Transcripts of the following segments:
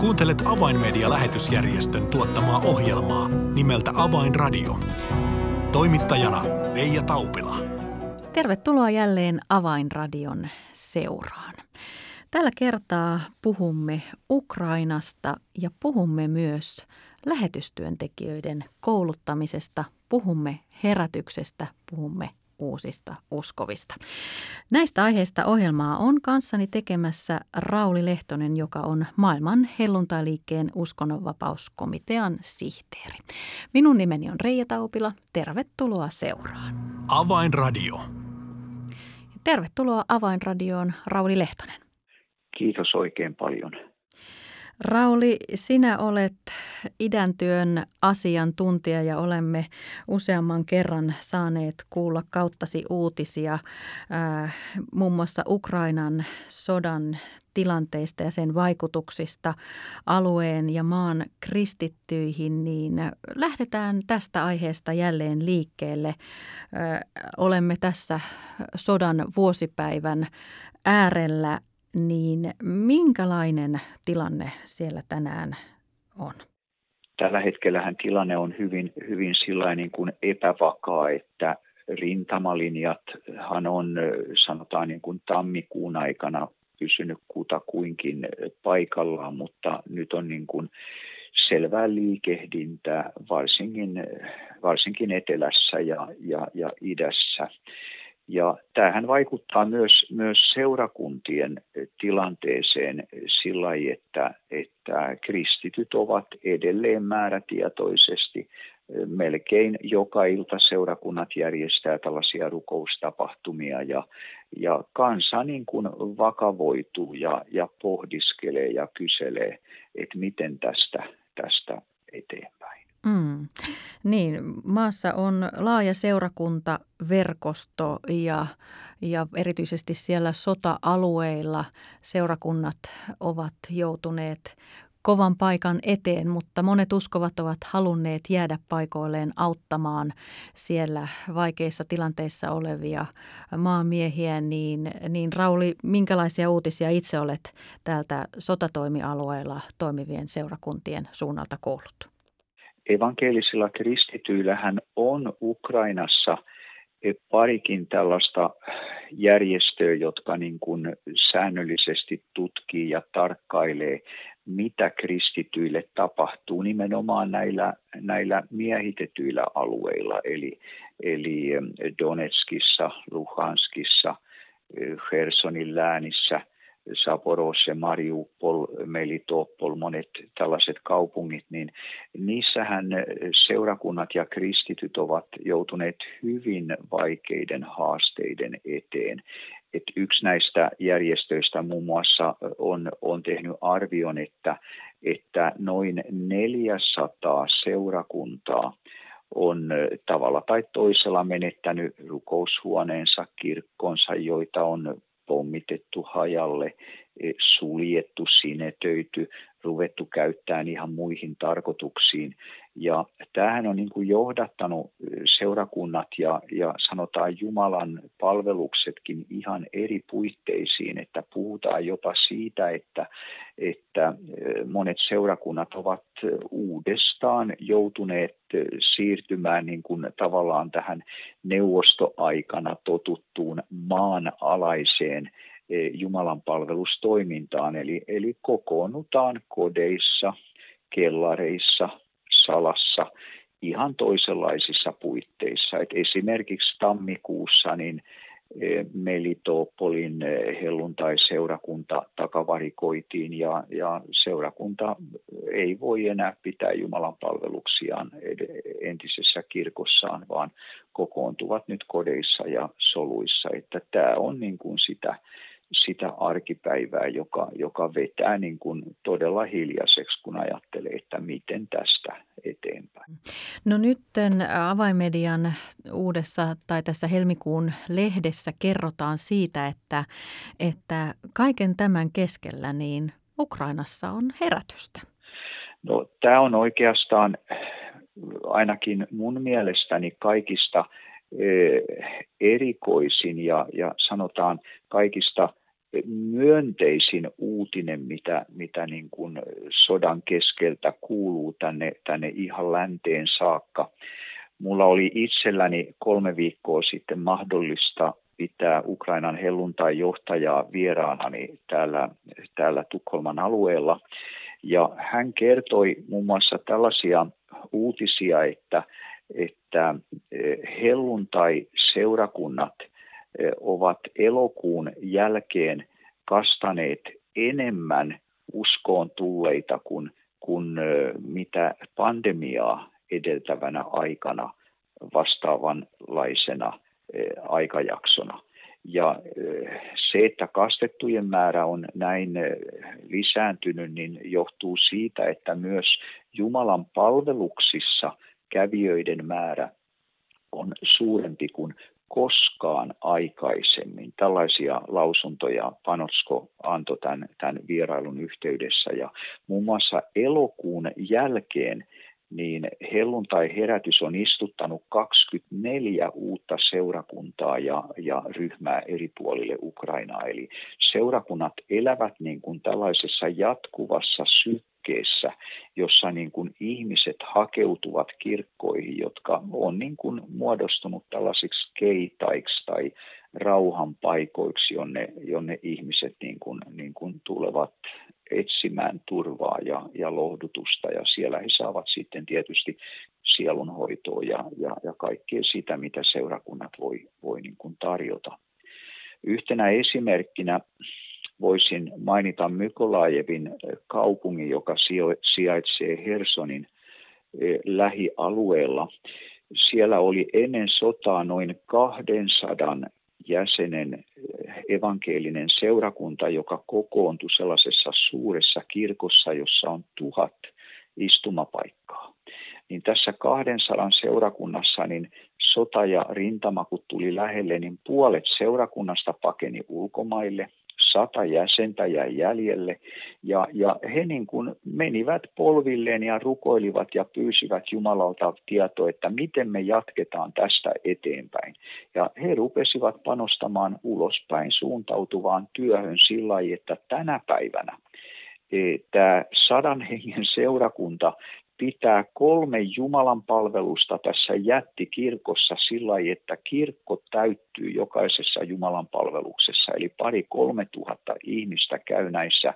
Kuuntelet Avainmedia-lähetysjärjestön tuottamaa ohjelmaa nimeltä Avainradio. Toimittajana Leija Taupila. Tervetuloa jälleen Avainradion seuraan. Tällä kertaa puhumme Ukrainasta ja puhumme myös lähetystyöntekijöiden kouluttamisesta, puhumme herätyksestä, puhumme uusista uskovista. Näistä aiheista ohjelmaa on kanssani tekemässä Rauli Lehtonen, joka on maailman helluntailiikkeen uskonnonvapauskomitean sihteeri. Minun nimeni on Reija Taupila. Tervetuloa seuraan. Avainradio. Tervetuloa Avainradioon, Rauli Lehtonen. Kiitos oikein paljon. Rauli, sinä olet idän työn asiantuntija ja olemme useamman kerran saaneet kuulla kauttasi uutisia äh, muun muassa Ukrainan sodan tilanteista ja sen vaikutuksista alueen ja maan kristittyihin, niin lähdetään tästä aiheesta jälleen liikkeelle. Äh, olemme tässä sodan vuosipäivän äärellä niin minkälainen tilanne siellä tänään on? Tällä hetkellähän tilanne on hyvin, hyvin niin kuin epävakaa, että rintamalinjathan on sanotaan niin kuin tammikuun aikana pysynyt kutakuinkin paikallaan, mutta nyt on niin kuin selvää liikehdintää varsinkin, varsinkin etelässä ja, ja, ja idässä. Ja tämähän vaikuttaa myös, myös seurakuntien tilanteeseen sillä että, että kristityt ovat edelleen määrätietoisesti melkein joka ilta seurakunnat järjestää tällaisia rukoustapahtumia ja, ja kansa niin kuin vakavoituu ja, ja pohdiskelee ja kyselee, että miten tästä, tästä eteenpäin. Mm. Niin, maassa on laaja seurakuntaverkosto ja, ja erityisesti siellä sota-alueilla seurakunnat ovat joutuneet kovan paikan eteen, mutta monet uskovat ovat halunneet jäädä paikoilleen auttamaan siellä vaikeissa tilanteissa olevia maamiehiä. Niin, niin Rauli, minkälaisia uutisia itse olet täältä sotatoimialueella toimivien seurakuntien suunnalta kuullut? Evankelisilla kristityillähän on Ukrainassa parikin tällaista järjestöä, jotka niin kuin säännöllisesti tutkii ja tarkkailee, mitä kristityille tapahtuu nimenomaan näillä, näillä miehitetyillä alueilla, eli, eli Donetskissa, Luhanskissa, Hersonin läänissä – Saporose, Mariupol, Melitopol, monet tällaiset kaupungit, niin niissähän seurakunnat ja kristityt ovat joutuneet hyvin vaikeiden haasteiden eteen. Et yksi näistä järjestöistä muun muassa on, on tehnyt arvion, että, että noin 400 seurakuntaa on tavalla tai toisella menettänyt rukoushuoneensa, kirkkonsa, joita on pommitettu hajalle, e, suljettu, sinetöity, ruvettu käyttämään ihan muihin tarkoituksiin. Ja tämähän on niin kuin johdattanut seurakunnat ja, ja sanotaan Jumalan palveluksetkin ihan eri puitteisiin, että puhutaan jopa siitä, että, että monet seurakunnat ovat uudestaan joutuneet siirtymään niin kuin tavallaan tähän neuvostoaikana totuttuun maanalaiseen Jumalan palvelustoimintaan, eli, eli kokoonnutaan kodeissa, kellareissa, salassa ihan toisenlaisissa puitteissa. Et esimerkiksi tammikuussa niin e, Melitopolin e, helluntai-seurakunta takavarikoitiin ja, ja seurakunta ei voi enää pitää Jumalan palveluksiaan entisessä kirkossaan, vaan kokoontuvat nyt kodeissa ja soluissa. Että tämä on niin kuin sitä sitä arkipäivää, joka, joka vetää niin kuin todella hiljaiseksi, kun ajattelee, että miten tästä eteenpäin. No nyt avaimedian uudessa tai tässä helmikuun lehdessä kerrotaan siitä, että, että kaiken tämän keskellä niin Ukrainassa on herätystä. No tämä on oikeastaan ainakin mun mielestäni kaikista erikoisin ja, ja sanotaan kaikista myönteisin uutinen, mitä, mitä niin kuin sodan keskeltä kuuluu tänne, tänne ihan länteen saakka. Mulla oli itselläni kolme viikkoa sitten mahdollista pitää Ukrainan helluntai-johtajaa vieraanani täällä, täällä Tukholman alueella. Ja hän kertoi muun muassa tällaisia uutisia, että, että eh, helluntai-seurakunnat eh, ovat elokuun jälkeen kastaneet enemmän uskoon tulleita kuin, kuin eh, mitä pandemiaa edeltävänä aikana vastaavanlaisena aikajaksona. Ja se, että kastettujen määrä on näin lisääntynyt, niin johtuu siitä, että myös Jumalan palveluksissa kävijöiden määrä on suurempi kuin koskaan aikaisemmin. Tällaisia lausuntoja Panotsko antoi tämän, tämän vierailun yhteydessä ja muun muassa elokuun jälkeen niin helluntai-herätys on istuttanut 24 uutta seurakuntaa ja, ja ryhmää eri puolille Ukrainaa. Eli seurakunnat elävät niin kuin tällaisessa jatkuvassa sykkeessä, jossa niin kuin ihmiset hakeutuvat kirkkoihin, jotka on niin kuin muodostunut tällaisiksi keitaiksi tai rauhan paikoiksi, jonne, jonne ihmiset niin kuin, niin kuin tulevat etsimään turvaa ja, ja lohdutusta ja siellä he saavat sitten tietysti sielunhoitoa ja, ja, ja kaikkea sitä, mitä seurakunnat voi, voi niin kuin tarjota. Yhtenä esimerkkinä voisin mainita Mykolaajevin kaupungin, joka sijaitsee Hersonin eh, lähialueella. Siellä oli ennen sotaa noin 200 jäsenen eh, evankelinen seurakunta, joka kokoontui sellaisessa suuressa kirkossa, jossa on tuhat istumapaikkaa. Niin tässä 200 seurakunnassa niin sota ja rintama, kun tuli lähelle, niin puolet seurakunnasta pakeni ulkomaille, sata jäsentä jäi jäljelle ja, ja he niin kuin menivät polvilleen ja rukoilivat ja pyysivät Jumalalta tietoa, että miten me jatketaan tästä eteenpäin. Ja he rupesivat panostamaan ulospäin suuntautuvaan työhön sillä lailla, että tänä päivänä e, tämä sadan hengen seurakunta pitää kolme Jumalan palvelusta tässä jättikirkossa sillä lailla, että kirkko täyttyy jokaisessa Jumalan palveluksessa. Eli pari kolme tuhatta ihmistä käy näissä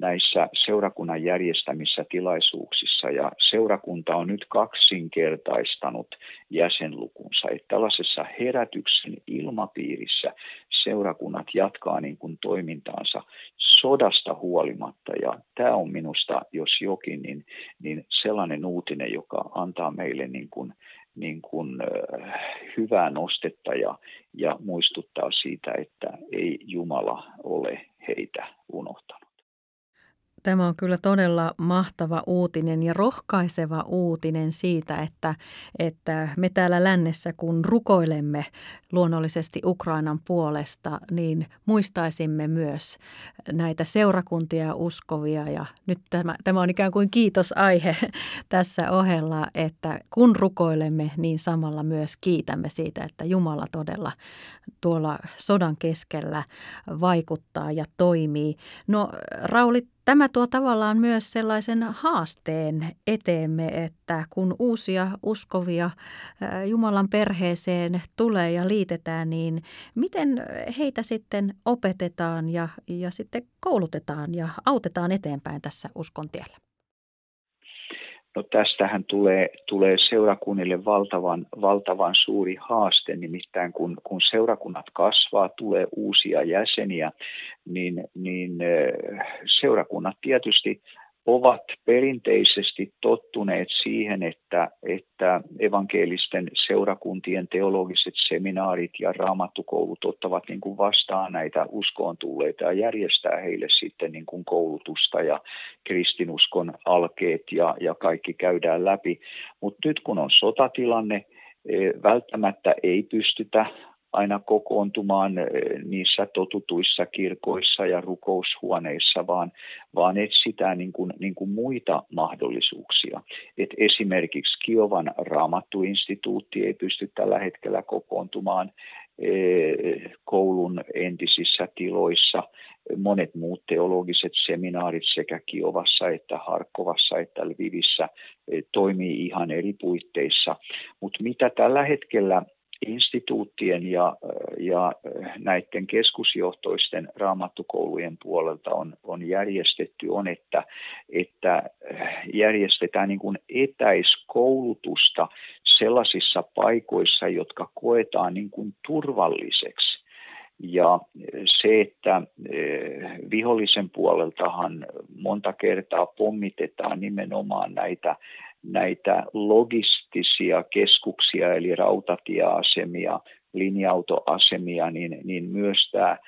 näissä seurakunnan järjestämissä tilaisuuksissa ja seurakunta on nyt kaksinkertaistanut jäsenlukunsa. Että tällaisessa herätyksen ilmapiirissä seurakunnat jatkaa niin kuin toimintaansa sodasta huolimatta ja tämä on minusta, jos jokin, niin, niin sellainen uutinen, joka antaa meille niin kuin, niin kuin, äh, hyvää nostetta ja, ja muistuttaa siitä, että ei Jumala ole heitä unohtanut. Tämä on kyllä todella mahtava uutinen ja rohkaiseva uutinen siitä, että, että me täällä lännessä, kun rukoilemme luonnollisesti Ukrainan puolesta, niin muistaisimme myös näitä seurakuntia uskovia. Ja nyt tämä, tämä on ikään kuin kiitosaihe tässä ohella, että kun rukoilemme, niin samalla myös kiitämme siitä, että Jumala todella tuolla sodan keskellä vaikuttaa ja toimii. No Rauli, Tämä tuo tavallaan myös sellaisen haasteen eteemme, että kun uusia uskovia Jumalan perheeseen tulee ja liitetään, niin miten heitä sitten opetetaan ja, ja sitten koulutetaan ja autetaan eteenpäin tässä uskon tiellä? No tästähän tulee, tulee seurakunnille valtavan, valtavan suuri haaste, nimittäin kun, kun seurakunnat kasvaa, tulee uusia jäseniä, niin, niin seurakunnat tietysti ovat perinteisesti tottuneet siihen, että, että evankelisten seurakuntien teologiset seminaarit ja raamattukoulut ottavat niin kuin vastaan näitä uskoon tulleita ja järjestää heille sitten niin kuin koulutusta ja kristinuskon alkeet ja, ja kaikki käydään läpi. Mutta nyt kun on sotatilanne, e, välttämättä ei pystytä aina kokoontumaan niissä totutuissa kirkoissa ja rukoushuoneissa, vaan, vaan etsitään niin kuin, niin kuin muita mahdollisuuksia. Et esimerkiksi Kiovan raamattuinstituutti ei pysty tällä hetkellä kokoontumaan koulun entisissä tiloissa. Monet muut teologiset seminaarit sekä Kiovassa että Harkovassa että Lvivissä toimii ihan eri puitteissa. Mutta mitä tällä hetkellä instituuttien ja, ja näiden keskusjohtoisten raamattukoulujen puolelta on, on järjestetty, on, että, että järjestetään niin kuin etäiskoulutusta sellaisissa paikoissa, jotka koetaan niin kuin turvalliseksi. Ja se, että vihollisen puoleltahan monta kertaa pommitetaan nimenomaan näitä näitä logistisia keskuksia, eli rautatieasemia, linja-autoasemia, niin, niin myös tämä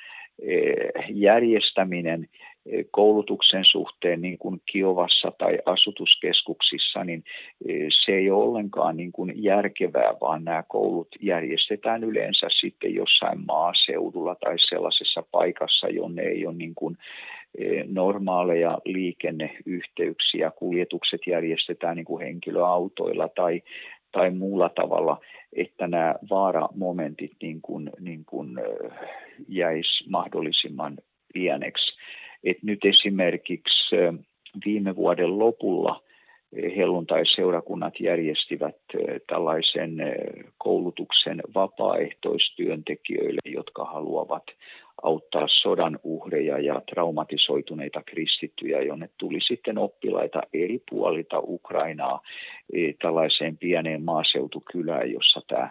järjestäminen eh, koulutuksen suhteen niin kuin Kiovassa tai asutuskeskuksissa, niin eh, se ei ole ollenkaan niin kuin järkevää, vaan nämä koulut järjestetään yleensä sitten jossain maaseudulla tai sellaisessa paikassa, jonne ei ole niin kuin normaaleja liikenneyhteyksiä, kuljetukset järjestetään niin kuin henkilöautoilla tai, tai muulla tavalla, että nämä vaaramomentit niin kuin, niin kuin jäisi mahdollisimman pieneksi. Et nyt esimerkiksi viime vuoden lopulla helluntai-seurakunnat järjestivät tällaisen koulutuksen vapaaehtoistyöntekijöille, jotka haluavat auttaa sodan uhreja ja traumatisoituneita kristittyjä, jonne tuli sitten oppilaita eri puolilta Ukrainaa e, tällaiseen pieneen maaseutukylään, jossa tämä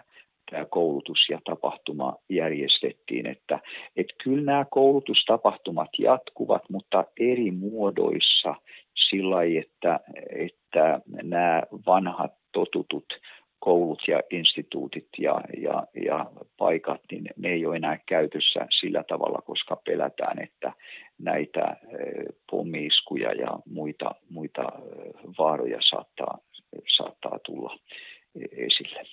tämä koulutus ja tapahtuma järjestettiin, että, että kyllä nämä koulutustapahtumat jatkuvat, mutta eri muodoissa sillä että, että nämä vanhat totutut koulut ja instituutit ja, ja, ja paikat, niin ne ei ole enää käytössä sillä tavalla, koska pelätään, että näitä eh, pommiiskuja ja muita, muita eh, vaaroja saattaa, saattaa tulla eh, esille.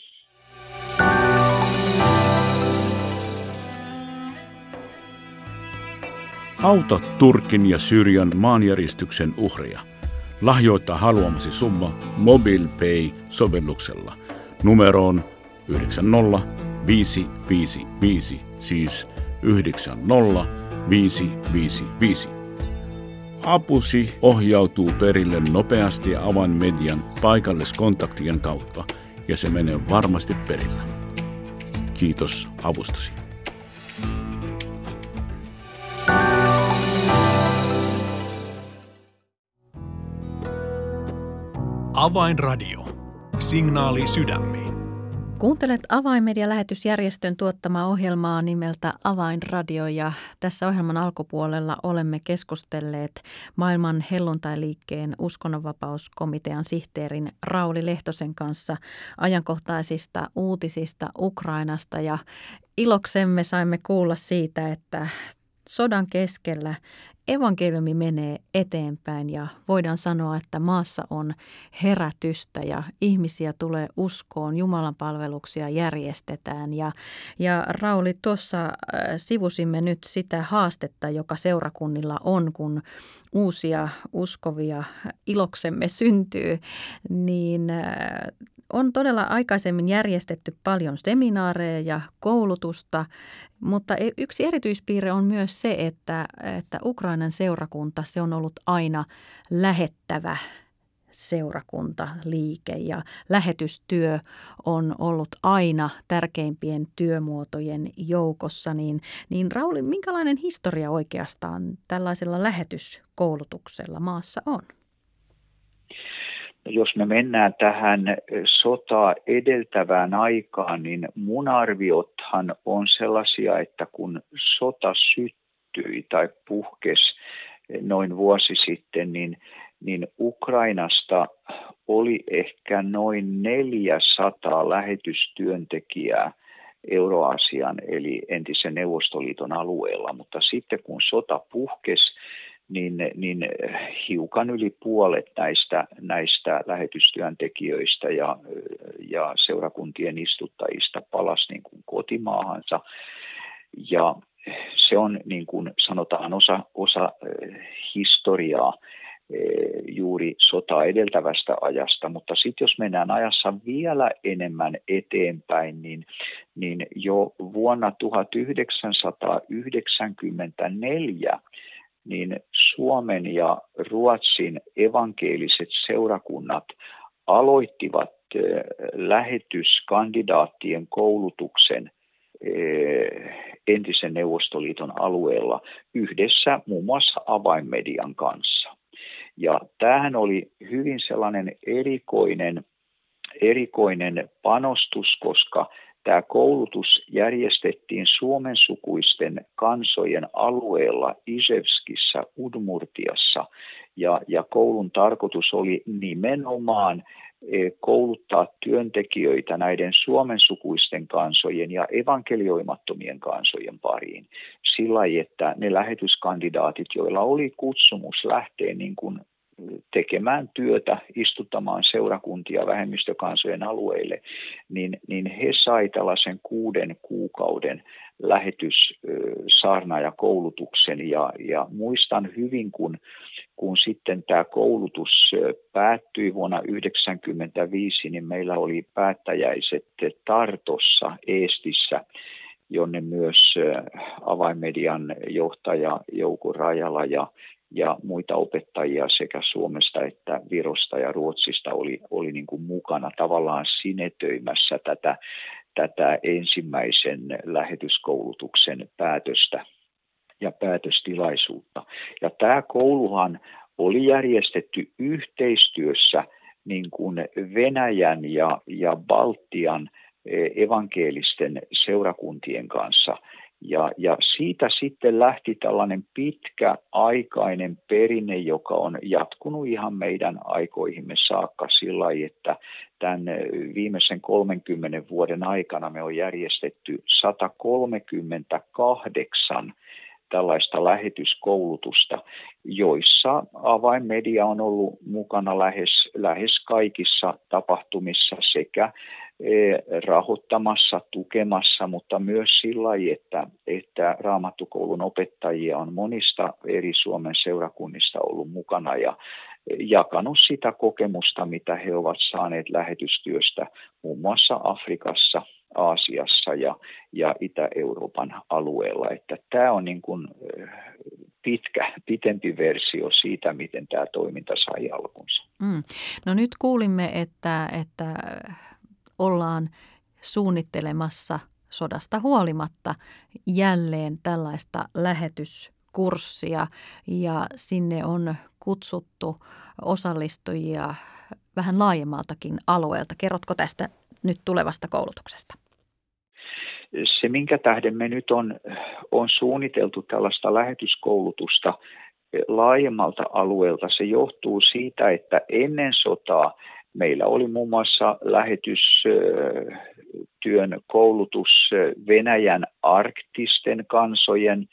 Auta Turkin ja Syyrian maanjäristyksen uhreja. Lahjoita haluamasi summa MobilePay-sovelluksella – numeroon 90555, siis 90555. Apusi ohjautuu perille nopeasti avainmedian paikalliskontaktien kautta ja se menee varmasti perillä. Kiitos avustasi. Avainradio. Signaali sydämiin. Kuuntelet Avainmedia-lähetysjärjestön tuottamaa ohjelmaa nimeltä Avainradio ja tässä ohjelman alkupuolella olemme keskustelleet maailman helluntailiikkeen uskonnonvapauskomitean sihteerin Rauli Lehtosen kanssa ajankohtaisista uutisista Ukrainasta ja iloksemme saimme kuulla siitä, että sodan keskellä evankeliumi menee eteenpäin ja voidaan sanoa, että maassa on herätystä ja ihmisiä tulee uskoon, Jumalan palveluksia järjestetään. Ja, ja Rauli, tuossa äh, sivusimme nyt sitä haastetta, joka seurakunnilla on, kun uusia uskovia iloksemme syntyy, niin äh, on todella aikaisemmin järjestetty paljon seminaareja ja koulutusta, mutta e, yksi erityispiirre on myös se, että, että Ukrainan seurakunta, se on ollut aina lähettävä seurakunta, liike ja lähetystyö on ollut aina tärkeimpien työmuotojen joukossa. Niin, niin Rauli, minkälainen historia oikeastaan tällaisella lähetyskoulutuksella maassa on? Jos me mennään tähän sotaa edeltävään aikaan, niin mun arviothan on sellaisia, että kun sota syttyi tai puhkesi noin vuosi sitten, niin, niin Ukrainasta oli ehkä noin 400 lähetystyöntekijää Euroasian eli entisen Neuvostoliiton alueella, mutta sitten kun sota puhkesi, niin, niin hiukan yli puolet näistä, näistä lähetystyöntekijöistä ja, ja seurakuntien istuttajista palasi niin kuin kotimaahansa. Ja se on niin kuin sanotaan osa, osa historiaa juuri sota edeltävästä ajasta, mutta sitten jos mennään ajassa vielä enemmän eteenpäin, niin, niin jo vuonna 1994 niin Suomen ja Ruotsin evankeeliset seurakunnat aloittivat lähetyskandidaattien koulutuksen entisen Neuvostoliiton alueella yhdessä muun muassa avainmedian kanssa. Ja tämähän oli hyvin sellainen erikoinen, erikoinen panostus, koska tämä koulutus järjestettiin suomen sukuisten kansojen alueella Isevskissä, Udmurtiassa. Ja, ja koulun tarkoitus oli nimenomaan e, kouluttaa työntekijöitä näiden suomen sukuisten kansojen ja evankelioimattomien kansojen pariin sillä että ne lähetyskandidaatit, joilla oli kutsumus lähteä niin kuin tekemään työtä, istuttamaan seurakuntia vähemmistökansojen alueille, niin, niin he sai tällaisen kuuden kuukauden lähetys ja koulutuksen ja, ja muistan hyvin, kun, kun sitten tämä koulutus päättyi vuonna 1995, niin meillä oli päättäjäiset Tartossa, Eestissä, jonne myös avainmedian johtaja Jouko Rajala ja ja muita opettajia sekä Suomesta että Virosta ja Ruotsista oli, oli niin kuin mukana tavallaan sinetöimässä tätä, tätä ensimmäisen lähetyskoulutuksen päätöstä ja päätöstilaisuutta. Ja tämä kouluhan oli järjestetty yhteistyössä niin kuin Venäjän ja, ja Baltian e, evankelisten seurakuntien kanssa – ja, ja siitä sitten lähti tällainen pitkäaikainen perinne, joka on jatkunut ihan meidän aikoihimme saakka sillä että tämän viimeisen 30 vuoden aikana me on järjestetty 138 tällaista lähetyskoulutusta, joissa avainmedia on ollut mukana lähes, lähes kaikissa tapahtumissa sekä E, rahoittamassa, tukemassa, mutta myös sillä että, että raamattukoulun opettajia on monista eri Suomen seurakunnista ollut mukana ja jakanut sitä kokemusta, mitä he ovat saaneet lähetystyöstä muun muassa Afrikassa, Aasiassa ja, ja Itä-Euroopan alueella. Että tämä on niin kuin e, pitkä, pitempi versio siitä, miten tämä toiminta sai alkunsa. Mm. No nyt kuulimme, että, että ollaan suunnittelemassa sodasta huolimatta jälleen tällaista lähetyskurssia ja sinne on kutsuttu osallistujia vähän laajemmaltakin alueelta. Kerrotko tästä nyt tulevasta koulutuksesta? Se, minkä tähden me nyt on, on suunniteltu tällaista lähetyskoulutusta laajemmalta alueelta, se johtuu siitä, että ennen sotaa Meillä oli muun muassa lähetystyön koulutus Venäjän arktisten kansojen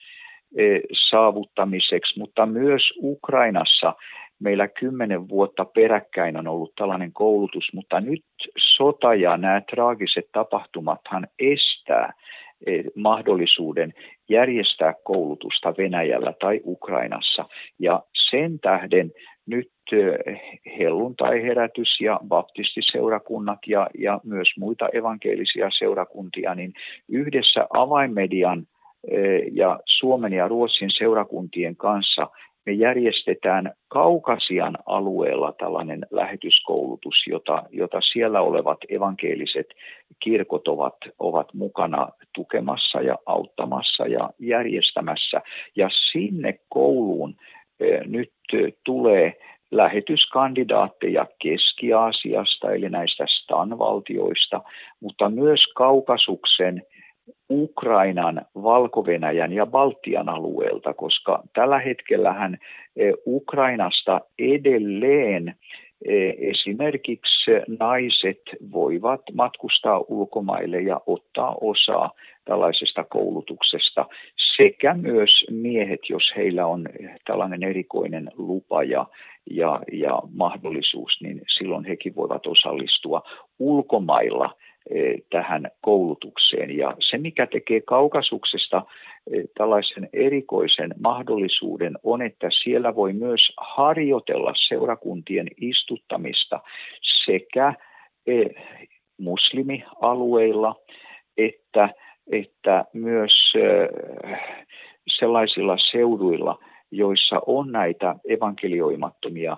saavuttamiseksi, mutta myös Ukrainassa meillä kymmenen vuotta peräkkäin on ollut tällainen koulutus, mutta nyt sota ja nämä traagiset tapahtumathan estää mahdollisuuden järjestää koulutusta Venäjällä tai Ukrainassa. Ja sen tähden nyt helluntai-herätys ja baptistiseurakunnat ja, ja myös muita evankelisia seurakuntia, niin yhdessä avainmedian ja Suomen ja Ruotsin seurakuntien kanssa me järjestetään Kaukasian alueella tällainen lähetyskoulutus, jota, jota siellä olevat evankeeliset kirkot ovat, ovat mukana tukemassa ja auttamassa ja järjestämässä. Ja sinne kouluun nyt tulee lähetyskandidaatteja Keski-Aasiasta, eli näistä Stan-valtioista, mutta myös Kaukasuksen, Ukrainan, valko ja Baltian alueelta, koska tällä hetkellähän Ukrainasta edelleen e, esimerkiksi naiset voivat matkustaa ulkomaille ja ottaa osaa tällaisesta koulutuksesta. Sekä myös miehet, jos heillä on tällainen erikoinen lupa ja, ja, ja mahdollisuus, niin silloin hekin voivat osallistua ulkomailla e, tähän koulutukseen. Ja se, mikä tekee kaukasuksesta e, tällaisen erikoisen mahdollisuuden, on, että siellä voi myös harjoitella seurakuntien istuttamista sekä e, muslimialueilla että että myös sellaisilla seuduilla, joissa on näitä evankelioimattomia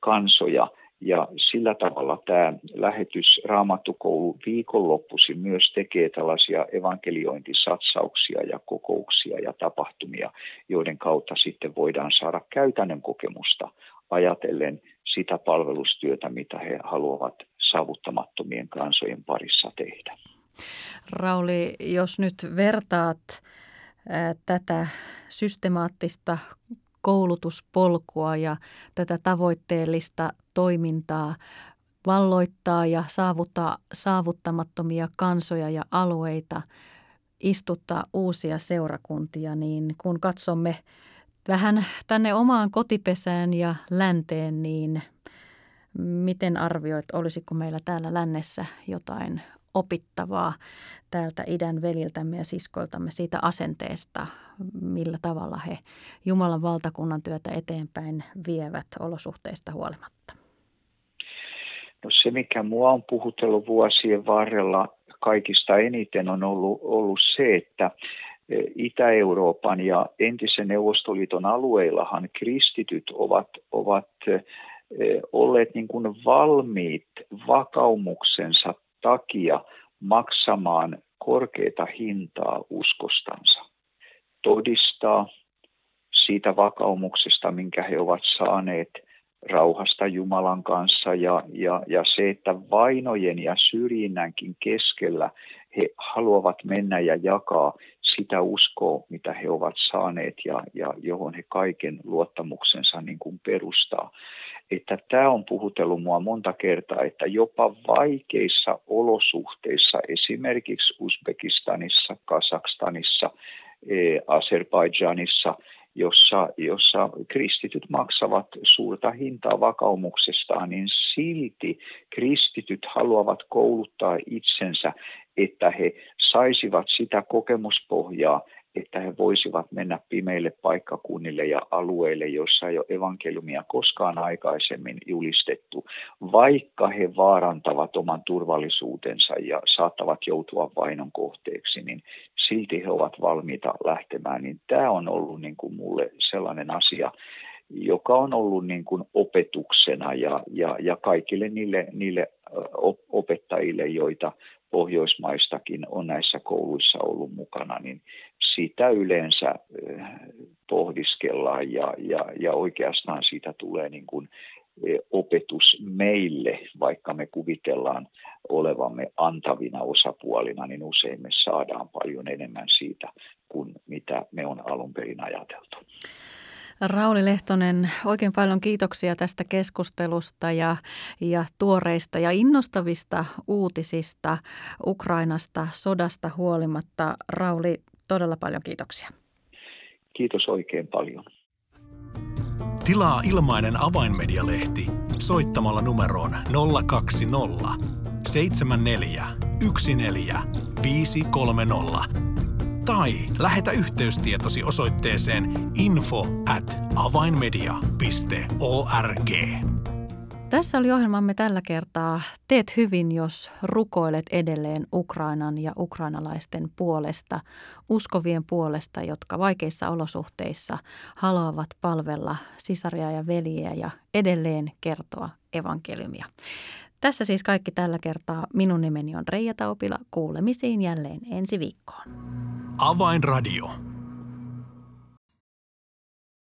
kansoja, ja sillä tavalla tämä lähetys Raamattukoulu viikonloppuisin myös tekee tällaisia evankeliointisatsauksia ja kokouksia ja tapahtumia, joiden kautta sitten voidaan saada käytännön kokemusta ajatellen sitä palvelustyötä, mitä he haluavat saavuttamattomien kansojen parissa tehdä. Rauli, jos nyt vertaat tätä systemaattista koulutuspolkua ja tätä tavoitteellista toimintaa valloittaa ja saavuttaa saavuttamattomia kansoja ja alueita, istuttaa uusia seurakuntia, niin kun katsomme vähän tänne omaan kotipesään ja länteen, niin miten arvioit, olisiko meillä täällä lännessä jotain opittavaa täältä idän veliltämme ja siskoiltamme siitä asenteesta, millä tavalla he Jumalan valtakunnan työtä eteenpäin vievät olosuhteista huolimatta? No se, mikä mua on puhutellut vuosien varrella kaikista eniten on ollut, ollut se, että e, Itä-Euroopan ja entisen Neuvostoliiton alueillahan kristityt ovat, ovat e, olleet niin kuin valmiit vakaumuksensa takia maksamaan korkeita hintaa uskostansa. Todistaa siitä vakaumuksesta, minkä he ovat saaneet rauhasta Jumalan kanssa ja, ja, ja se, että vainojen ja syrjinnänkin keskellä he haluavat mennä ja jakaa sitä uskoa, mitä he ovat saaneet ja, ja johon he kaiken luottamuksensa niin kuin perustaa. Että tämä on puhutellut mua monta kertaa, että jopa vaikeissa olosuhteissa, esimerkiksi Uzbekistanissa, Kazakstanissa, e, Azerbaidžanissa, jossa, jossa kristityt maksavat suurta hintaa vakaumuksestaan, niin silti kristityt haluavat kouluttaa itsensä, että he saisivat sitä kokemuspohjaa, että he voisivat mennä pimeille paikkakunnille ja alueille, joissa ei ole evankeliumia koskaan aikaisemmin julistettu, vaikka he vaarantavat oman turvallisuutensa ja saattavat joutua vainon kohteeksi, niin silti he ovat valmiita lähtemään. Niin tämä on ollut niin kuin mulle sellainen asia, joka on ollut niin kuin opetuksena ja, ja, ja kaikille niille, niille opettajille, joita Pohjoismaistakin on näissä kouluissa ollut mukana, niin sitä yleensä pohdiskellaan ja, ja, ja oikeastaan siitä tulee niin kuin opetus meille, vaikka me kuvitellaan olevamme antavina osapuolina, niin usein me saadaan paljon enemmän siitä kuin mitä me on alun perin ajateltu. Rauli Lehtonen, oikein paljon kiitoksia tästä keskustelusta ja, ja tuoreista ja innostavista uutisista Ukrainasta sodasta huolimatta. Rauli, todella paljon kiitoksia. Kiitos oikein paljon. Tilaa ilmainen avainmedialehti soittamalla numeroon 020 74 530 tai lähetä yhteystietosi osoitteeseen info at avainmedia.org. Tässä oli ohjelmamme tällä kertaa. Teet hyvin, jos rukoilet edelleen Ukrainan ja ukrainalaisten puolesta, uskovien puolesta, jotka vaikeissa olosuhteissa haluavat palvella sisaria ja veljiä ja edelleen kertoa evankeliumia. Tässä siis kaikki tällä kertaa. Minun nimeni on Reija Taupila. Kuulemisiin jälleen ensi viikkoon. Avainradio.